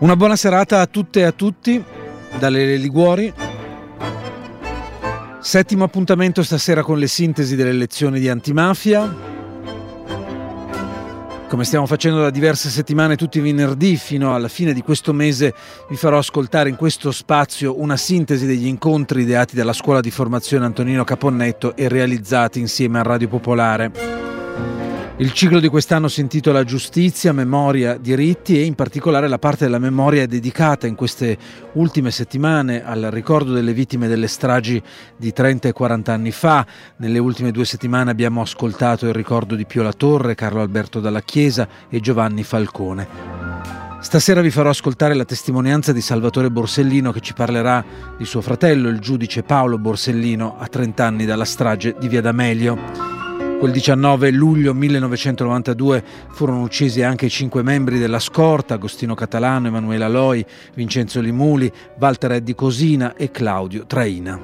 Una buona serata a tutte e a tutti dalle Liguori. Settimo appuntamento stasera con le sintesi delle lezioni di antimafia. Come stiamo facendo da diverse settimane tutti i venerdì fino alla fine di questo mese vi farò ascoltare in questo spazio una sintesi degli incontri ideati dalla scuola di formazione Antonino Caponnetto e realizzati insieme a Radio Popolare. Il ciclo di quest'anno si intitola Giustizia, Memoria, Diritti e in particolare la parte della memoria è dedicata in queste ultime settimane al ricordo delle vittime delle stragi di 30 e 40 anni fa. Nelle ultime due settimane abbiamo ascoltato il ricordo di Pio La Torre, Carlo Alberto Dalla Chiesa e Giovanni Falcone. Stasera vi farò ascoltare la testimonianza di Salvatore Borsellino che ci parlerà di suo fratello, il giudice Paolo Borsellino, a 30 anni dalla strage di Via D'Amelio. Quel 19 luglio 1992 furono uccisi anche cinque membri della scorta, Agostino Catalano, Emanuela Loi, Vincenzo Limuli, Walter Eddi Cosina e Claudio Traina.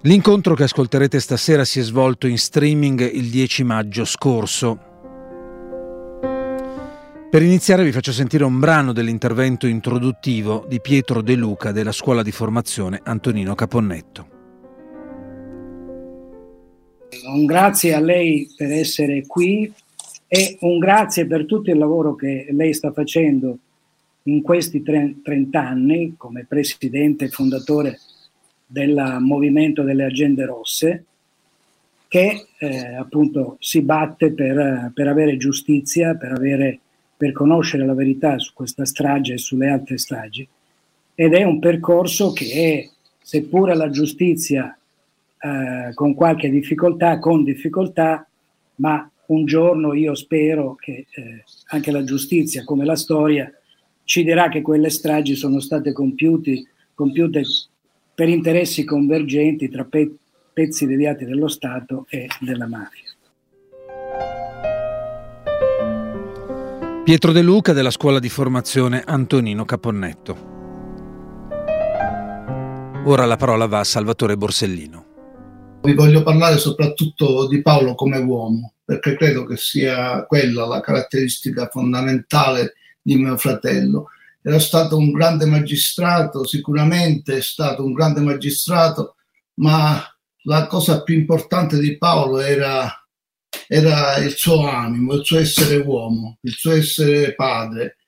L'incontro che ascolterete stasera si è svolto in streaming il 10 maggio scorso. Per iniziare vi faccio sentire un brano dell'intervento introduttivo di Pietro De Luca della scuola di formazione Antonino Caponnetto. Un grazie a lei per essere qui e un grazie per tutto il lavoro che lei sta facendo in questi 30 anni come presidente e fondatore del movimento delle agende rosse che eh, appunto si batte per, per avere giustizia, per avere per conoscere la verità su questa strage e sulle altre stragi ed è un percorso che, seppure la giustizia eh, con qualche difficoltà, con difficoltà, ma un giorno io spero che eh, anche la giustizia, come la storia, ci dirà che quelle stragi sono state compiute, compiute per interessi convergenti tra pe- pezzi deviati dello Stato e della mafia. Pietro De Luca della scuola di formazione Antonino Caponnetto. Ora la parola va a Salvatore Borsellino. Vi voglio parlare soprattutto di Paolo come uomo, perché credo che sia quella la caratteristica fondamentale di mio fratello. Era stato un grande magistrato, sicuramente è stato un grande magistrato, ma la cosa più importante di Paolo era era il suo animo, il suo essere uomo, il suo essere padre.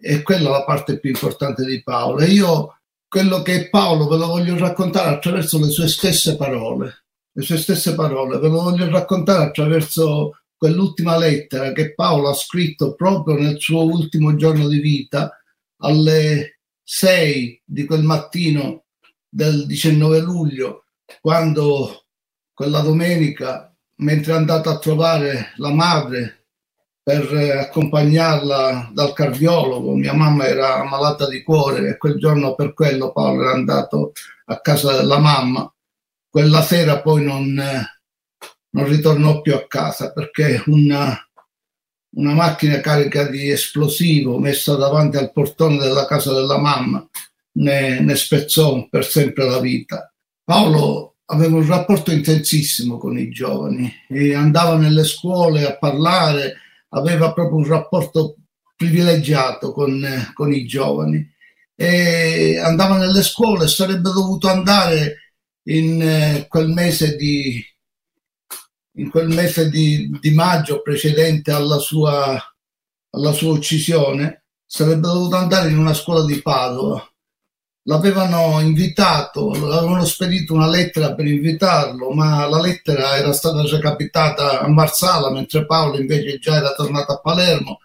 E quella è la parte più importante di Paolo. E io quello che è Paolo ve lo voglio raccontare attraverso le sue stesse parole. Le sue stesse parole ve lo voglio raccontare attraverso quell'ultima lettera che Paolo ha scritto proprio nel suo ultimo giorno di vita, alle 6 di quel mattino del 19 luglio, quando quella domenica mentre è andato a trovare la madre per eh, accompagnarla dal cardiologo. Mia mamma era malata di cuore e quel giorno per quello Paolo era andato a casa della mamma. Quella sera poi non, eh, non ritornò più a casa perché una, una macchina carica di esplosivo messa davanti al portone della casa della mamma ne, ne spezzò per sempre la vita. Paolo aveva un rapporto intensissimo con i giovani e andava nelle scuole a parlare, aveva proprio un rapporto privilegiato con, con i giovani. E andava nelle scuole, sarebbe dovuto andare in eh, quel mese di, quel mese di, di maggio precedente alla sua, alla sua uccisione, sarebbe dovuto andare in una scuola di Padova l'avevano invitato, avevano spedito una lettera per invitarlo, ma la lettera era stata recapitata a Marsala, mentre Paolo invece già era tornato a Palermo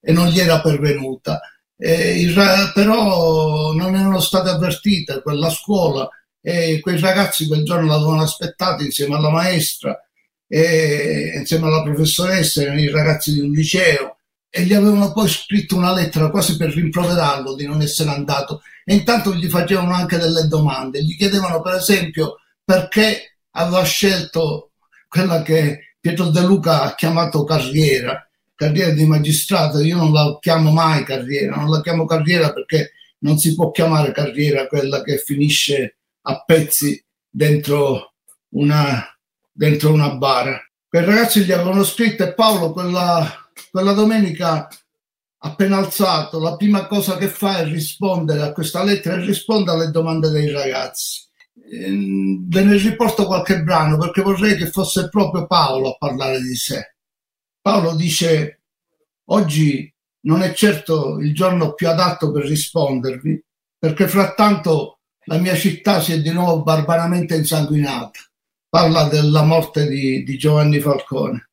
e non gli era pervenuta. Il, però non erano state avvertite quella scuola e quei ragazzi quel giorno l'avevano aspettato insieme alla maestra e insieme alla professoressa, i ragazzi di un liceo e gli avevano poi scritto una lettera quasi per rimproverarlo di non essere andato e intanto gli facevano anche delle domande, gli chiedevano per esempio perché aveva scelto quella che Pietro De Luca ha chiamato carriera, carriera di magistrato, io non la chiamo mai carriera, non la chiamo carriera perché non si può chiamare carriera quella che finisce a pezzi dentro una, dentro una bara. Quei ragazzi gli avevano scritto e Paolo quella, quella domenica appena alzato, la prima cosa che fa è rispondere a questa lettera e risponde alle domande dei ragazzi. Ehm, ve ne riporto qualche brano perché vorrei che fosse proprio Paolo a parlare di sé. Paolo dice, oggi non è certo il giorno più adatto per rispondervi, perché frattanto la mia città si è di nuovo barbaramente insanguinata. Parla della morte di, di Giovanni Falcone,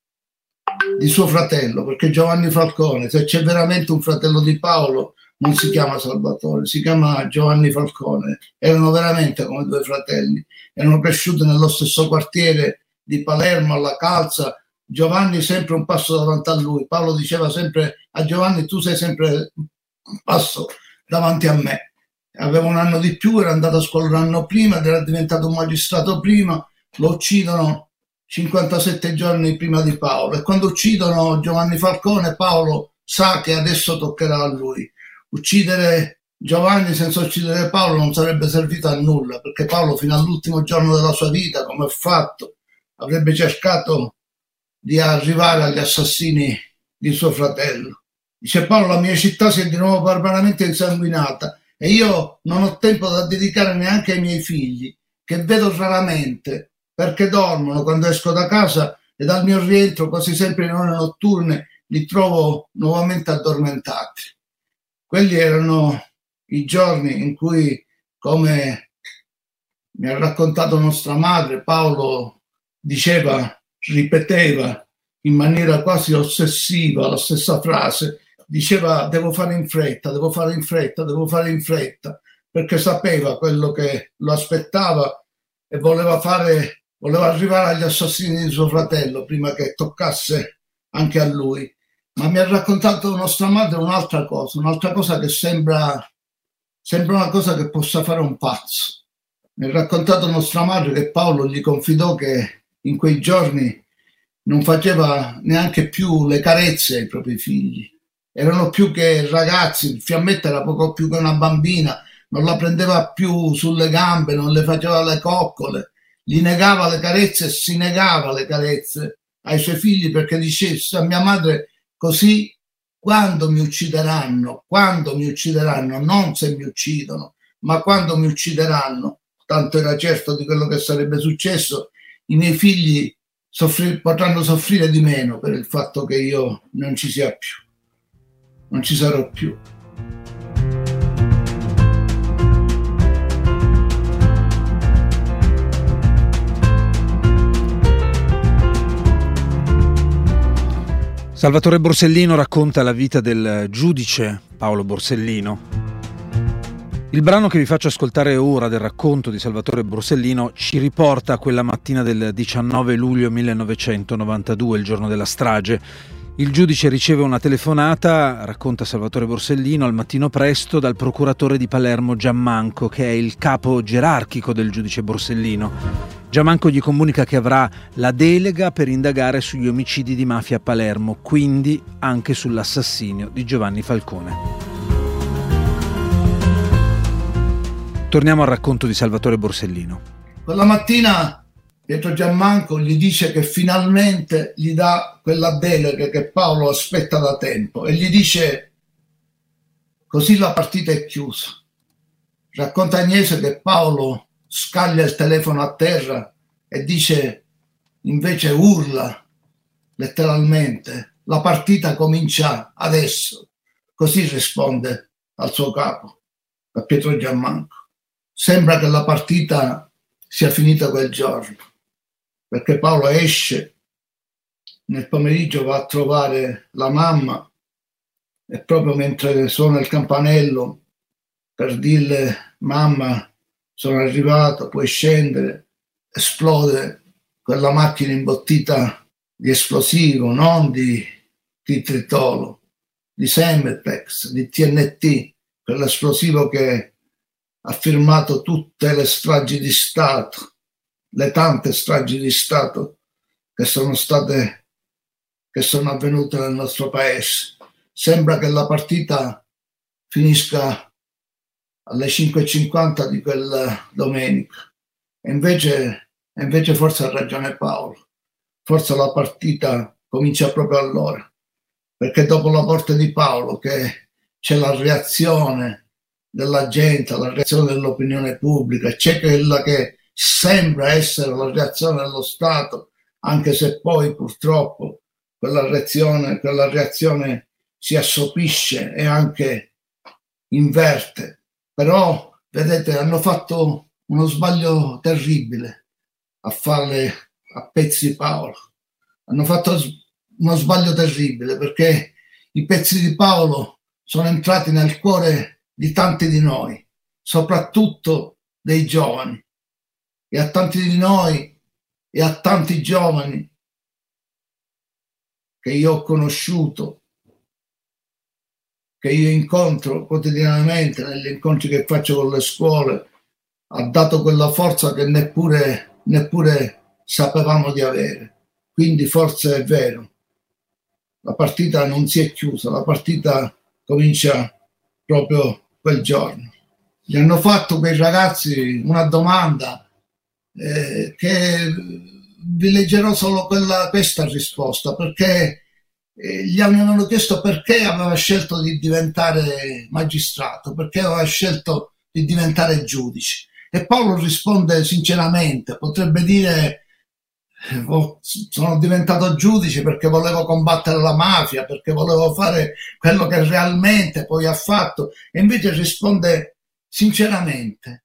di suo fratello, perché Giovanni Falcone, se c'è veramente un fratello di Paolo, non si chiama Salvatore, si chiama Giovanni Falcone. Erano veramente come due fratelli, erano cresciuti nello stesso quartiere di Palermo, alla Calza. Giovanni sempre un passo davanti a lui. Paolo diceva sempre a Giovanni: Tu sei sempre un passo davanti a me aveva un anno di più, era andato a scuola un anno prima era diventato un magistrato prima, lo uccidono 57 giorni prima di Paolo e quando uccidono Giovanni Falcone Paolo sa che adesso toccherà a lui. Uccidere Giovanni senza uccidere Paolo non sarebbe servito a nulla perché Paolo fino all'ultimo giorno della sua vita, come ha fatto, avrebbe cercato di arrivare agli assassini di suo fratello. Dice Paolo, la mia città si è di nuovo barbaramente insanguinata e io non ho tempo da dedicare neanche ai miei figli, che vedo raramente perché dormono quando esco da casa e dal mio rientro quasi sempre in ore notturne li trovo nuovamente addormentati. Quelli erano i giorni in cui, come mi ha raccontato nostra madre, Paolo diceva, ripeteva in maniera quasi ossessiva la stessa frase, diceva devo fare in fretta, devo fare in fretta, devo fare in fretta, perché sapeva quello che lo aspettava e voleva fare, voleva arrivare agli assassini di suo fratello prima che toccasse anche a lui. Ma mi ha raccontato nostra madre un'altra cosa, un'altra cosa che sembra, sembra una cosa che possa fare un pazzo. Mi ha raccontato nostra madre che Paolo gli confidò che in quei giorni non faceva neanche più le carezze ai propri figli, erano più che ragazzi, il fiammetta era poco più che una bambina, non la prendeva più sulle gambe, non le faceva le coccole, gli negava le carezze e si negava le carezze ai suoi figli perché dicesse a mia madre così quando mi uccideranno, quando mi uccideranno, non se mi uccidono, ma quando mi uccideranno, tanto era certo di quello che sarebbe successo, i miei figli soffri- potranno soffrire di meno per il fatto che io non ci sia più non ci sarò più. Salvatore Borsellino racconta la vita del giudice Paolo Borsellino. Il brano che vi faccio ascoltare ora del racconto di Salvatore Borsellino ci riporta a quella mattina del 19 luglio 1992, il giorno della strage, il giudice riceve una telefonata, racconta Salvatore Borsellino, al mattino presto dal procuratore di Palermo Giammanco, che è il capo gerarchico del giudice Borsellino. Giammanco gli comunica che avrà la delega per indagare sugli omicidi di mafia a Palermo, quindi anche sull'assassinio di Giovanni Falcone. Torniamo al racconto di Salvatore Borsellino. Quella mattina Pietro Giammanco gli dice che finalmente gli dà quella delega che Paolo aspetta da tempo e gli dice così la partita è chiusa. Racconta Agnese che Paolo scaglia il telefono a terra e dice invece urla letteralmente la partita comincia adesso. Così risponde al suo capo, a Pietro Giammanco. Sembra che la partita sia finita quel giorno perché Paolo esce, nel pomeriggio va a trovare la mamma e proprio mentre suona il campanello per dirle mamma sono arrivato, puoi scendere, esplode quella macchina imbottita di esplosivo, non di, di tritolo, di Sempex, di TNT, quell'esplosivo che ha firmato tutte le stragi di Stato le tante stragi di Stato che sono state, che sono avvenute nel nostro paese. Sembra che la partita finisca alle 5.50 di quella domenica. Invece, invece forse ha ragione Paolo, forse la partita comincia proprio allora, perché dopo la morte di Paolo che c'è la reazione della gente, la reazione dell'opinione pubblica, c'è quella che sembra essere la reazione dello Stato, anche se poi purtroppo quella reazione, quella reazione si assopisce e anche inverte. Però, vedete, hanno fatto uno sbaglio terribile a farle a pezzi Paolo. Hanno fatto uno sbaglio terribile perché i pezzi di Paolo sono entrati nel cuore di tanti di noi, soprattutto dei giovani. E a tanti di noi e a tanti giovani che io ho conosciuto che io incontro quotidianamente negli incontri che faccio con le scuole ha dato quella forza che neppure, neppure sapevamo di avere. Quindi forse è vero, la partita non si è chiusa, la partita comincia proprio quel giorno. Gli hanno fatto quei ragazzi una domanda eh, che vi leggerò solo quella, questa risposta perché gli avevano chiesto perché aveva scelto di diventare magistrato, perché aveva scelto di diventare giudice. E Paolo risponde sinceramente, potrebbe dire eh, oh, sono diventato giudice perché volevo combattere la mafia, perché volevo fare quello che realmente poi ha fatto, e invece risponde sinceramente.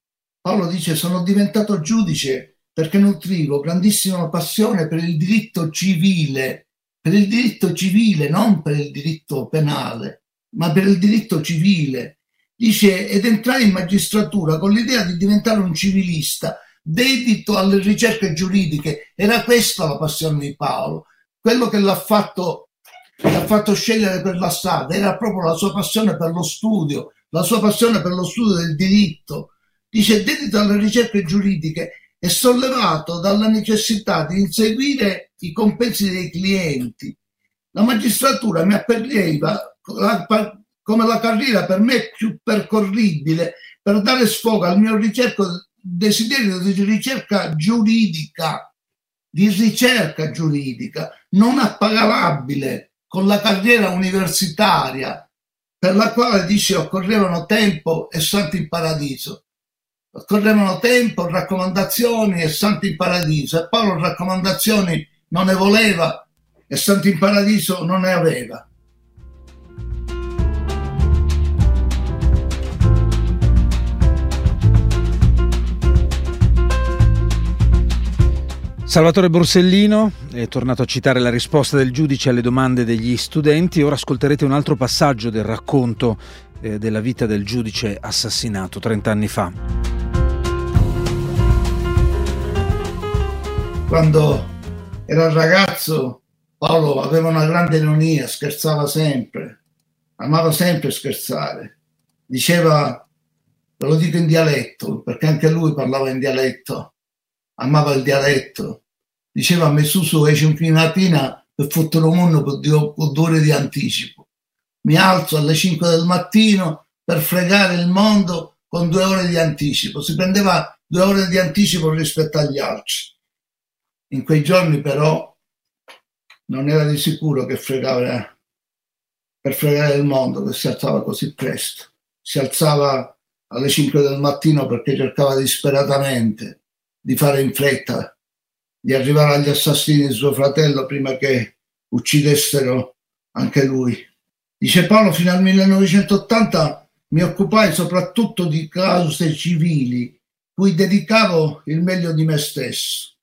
Paolo dice sono diventato giudice perché nutrivo grandissima passione per il diritto civile per il diritto civile, non per il diritto penale, ma per il diritto civile. Dice, ed entrare in magistratura con l'idea di diventare un civilista, dedito alle ricerche giuridiche. Era questa la passione di Paolo. Quello che l'ha fatto, l'ha fatto scegliere per la strada era proprio la sua passione per lo studio, la sua passione per lo studio del diritto. Dice, dedito alle ricerche giuridiche è sollevato dalla necessità di inseguire i compensi dei clienti. La magistratura mi appariva come la carriera per me più percorribile per dare sfogo al mio ricerco, desiderio di ricerca giuridica, di ricerca giuridica, non appagabile con la carriera universitaria per la quale dice occorrevano tempo e santi in paradiso correvano tempo, raccomandazioni e santi in paradiso e Paolo raccomandazioni non ne voleva e santi in paradiso non ne aveva. Salvatore Borsellino è tornato a citare la risposta del giudice alle domande degli studenti. Ora ascolterete un altro passaggio del racconto eh, della vita del giudice assassinato 30 anni fa. Quando era ragazzo Paolo aveva una grande ironia, scherzava sempre, amava sempre scherzare. Diceva, ve lo dico in dialetto, perché anche lui parlava in dialetto, amava il dialetto. Diceva, mi su esce un mattina per fottere un mondo con due ore di anticipo. Mi alzo alle 5 del mattino per fregare il mondo con due ore di anticipo. Si prendeva due ore di anticipo rispetto agli altri in quei giorni però non era di sicuro che fregava per fregare il mondo che si alzava così presto. Si alzava alle 5 del mattino perché cercava disperatamente di fare in fretta, di arrivare agli assassini di suo fratello prima che uccidessero anche lui. Dice Paolo, fino al 1980 mi occupai soprattutto di cause civili, cui dedicavo il meglio di me stesso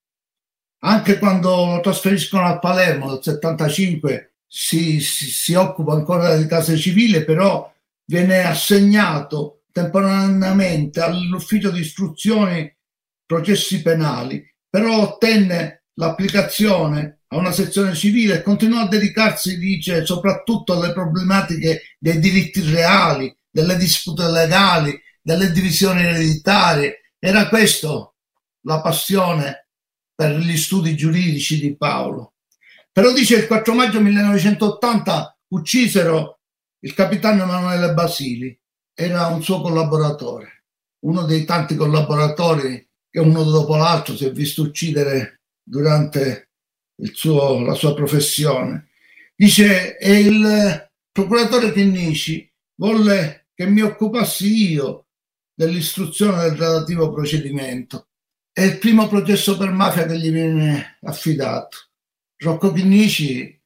anche quando lo trasferiscono a Palermo nel 75 si, si, si occupa ancora di case civile, però viene assegnato temporaneamente all'ufficio di istruzione processi penali, però ottenne l'applicazione a una sezione civile e continuò a dedicarsi, dice, soprattutto alle problematiche dei diritti reali, delle dispute legali, delle divisioni ereditarie. Era questo la passione per gli studi giuridici di Paolo. Però dice il 4 maggio 1980 uccisero il capitano Emanuele Basili, era un suo collaboratore, uno dei tanti collaboratori che uno dopo l'altro si è visto uccidere durante suo, la sua professione. Dice, e il procuratore Chinnici volle che mi occupassi io dell'istruzione del relativo procedimento. È il primo processo per mafia che gli viene affidato. Rocco Chinnici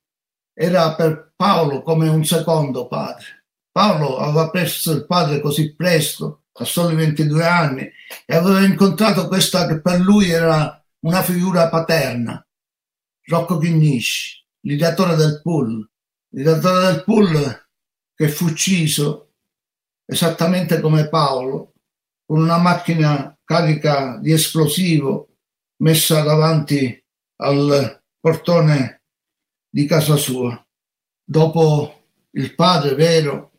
era per Paolo come un secondo padre. Paolo aveva perso il padre così presto, a soli 22 anni, e aveva incontrato questa che per lui era una figura paterna, Rocco Chinnici, l'ideatore del pool, l'ideatore del pool che fu ucciso esattamente come Paolo, con una macchina carica di esplosivo messa davanti al portone di casa sua. Dopo il padre vero,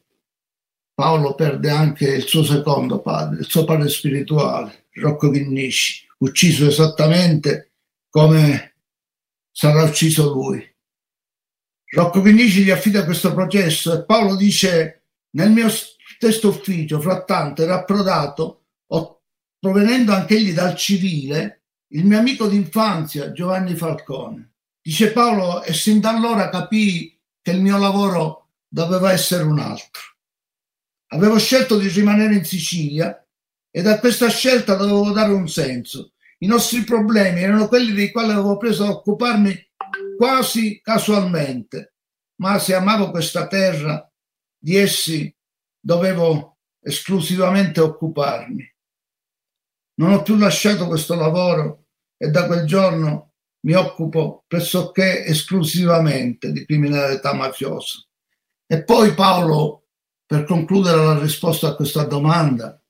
Paolo perde anche il suo secondo padre, il suo padre spirituale, Rocco Chinnici, ucciso esattamente come sarà ucciso lui. Rocco Chinnici gli affida questo processo e Paolo dice nel mio stesso ufficio, frattanto, era approdato, provenendo anch'egli dal civile, il mio amico d'infanzia Giovanni Falcone. Dice Paolo e sin da allora capii che il mio lavoro doveva essere un altro. Avevo scelto di rimanere in Sicilia e da questa scelta dovevo dare un senso. I nostri problemi erano quelli dei quali avevo preso a occuparmi quasi casualmente, ma se amavo questa terra, di essi dovevo esclusivamente occuparmi. Non ho più lasciato questo lavoro e da quel giorno mi occupo pressoché esclusivamente di criminalità mafiosa. E poi Paolo, per concludere la risposta a questa domanda,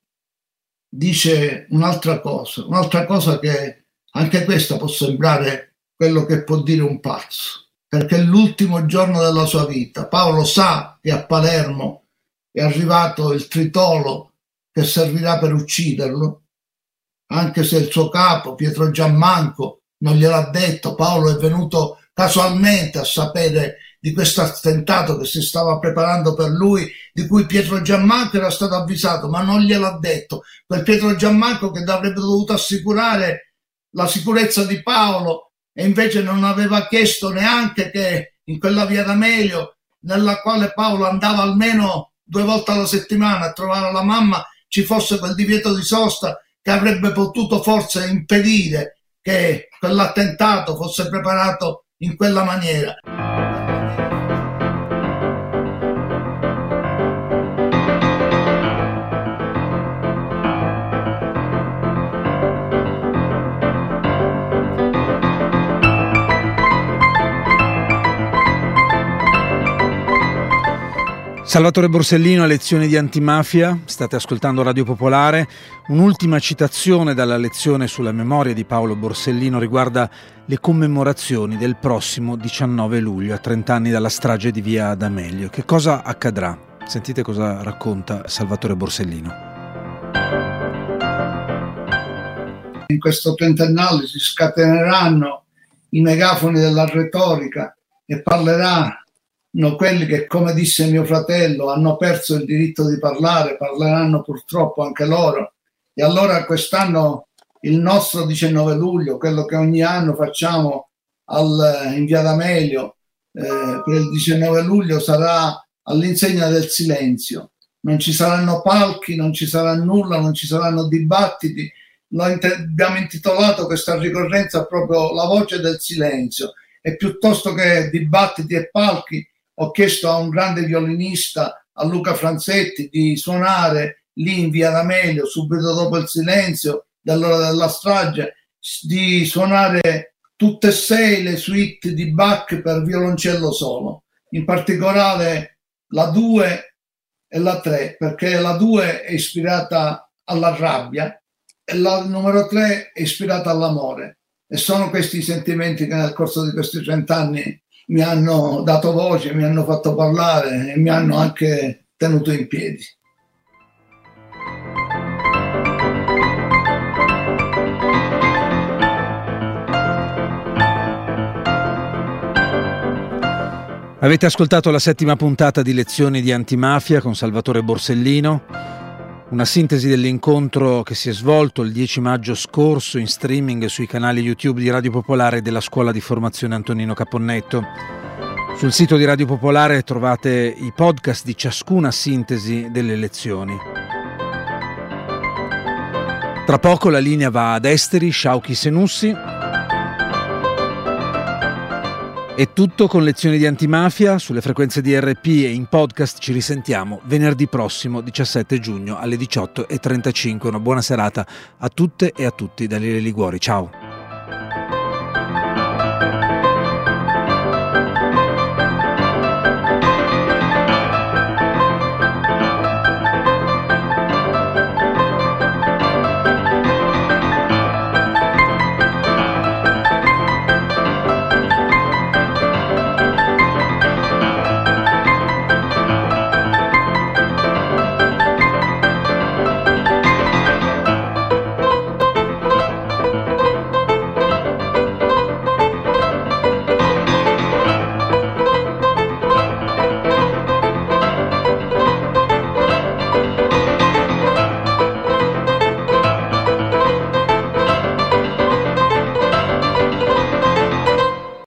dice un'altra cosa, un'altra cosa che anche questa può sembrare quello che può dire un pazzo, perché è l'ultimo giorno della sua vita. Paolo sa che a Palermo è arrivato il tritolo che servirà per ucciderlo, anche se il suo capo, Pietro Giammanco, non gliel'ha detto. Paolo è venuto casualmente a sapere di questo attentato che si stava preparando per lui, di cui Pietro Giammanco era stato avvisato, ma non gliel'ha detto. Quel Pietro Giammanco che avrebbe dovuto assicurare la sicurezza di Paolo e invece non aveva chiesto neanche che in quella via d'Amelio, nella quale Paolo andava almeno due volte alla settimana a trovare la mamma, ci fosse quel divieto di sosta che avrebbe potuto forse impedire che quell'attentato fosse preparato in quella maniera. Salvatore Borsellino, lezioni di antimafia, state ascoltando Radio Popolare. Un'ultima citazione dalla lezione sulla memoria di Paolo Borsellino riguarda le commemorazioni del prossimo 19 luglio, a 30 anni dalla strage di via D'Amelio. Che cosa accadrà? Sentite cosa racconta Salvatore Borsellino. In questo trentennale si scateneranno i megafoni della retorica e parlerà no, quelli che, come disse mio fratello, hanno perso il diritto di parlare, parleranno purtroppo anche loro. E allora quest'anno il nostro 19 luglio, quello che ogni anno facciamo al, in Via D'Amelio, eh, per il 19 luglio sarà all'insegna del silenzio. Non ci saranno palchi, non ci sarà nulla, non ci saranno dibattiti. Noi abbiamo intitolato questa ricorrenza proprio La voce del silenzio e piuttosto che dibattiti e palchi ho chiesto a un grande violinista, a Luca Franzetti, di suonare lì in via D'Amelio, subito dopo il silenzio dell'ora della strage, di suonare tutte e sei le suite di Bach per violoncello solo, in particolare la 2 e la 3, perché la 2 è ispirata alla rabbia e la numero 3 è ispirata all'amore. E sono questi i sentimenti che nel corso di questi 30 anni mi hanno dato voce, mi hanno fatto parlare e mi hanno anche tenuto in piedi. Avete ascoltato la settima puntata di Lezioni di antimafia con Salvatore Borsellino. Una sintesi dell'incontro che si è svolto il 10 maggio scorso in streaming sui canali YouTube di Radio Popolare e della Scuola di Formazione Antonino Caponnetto. Sul sito di Radio Popolare trovate i podcast di ciascuna sintesi delle lezioni. Tra poco la linea va ad Esteri, Sciauchi Senussi. È tutto con lezioni di antimafia sulle frequenze di RP e in podcast ci risentiamo venerdì prossimo 17 giugno alle 18.35. Una buona serata a tutte e a tutti da Lille Liguori. Ciao!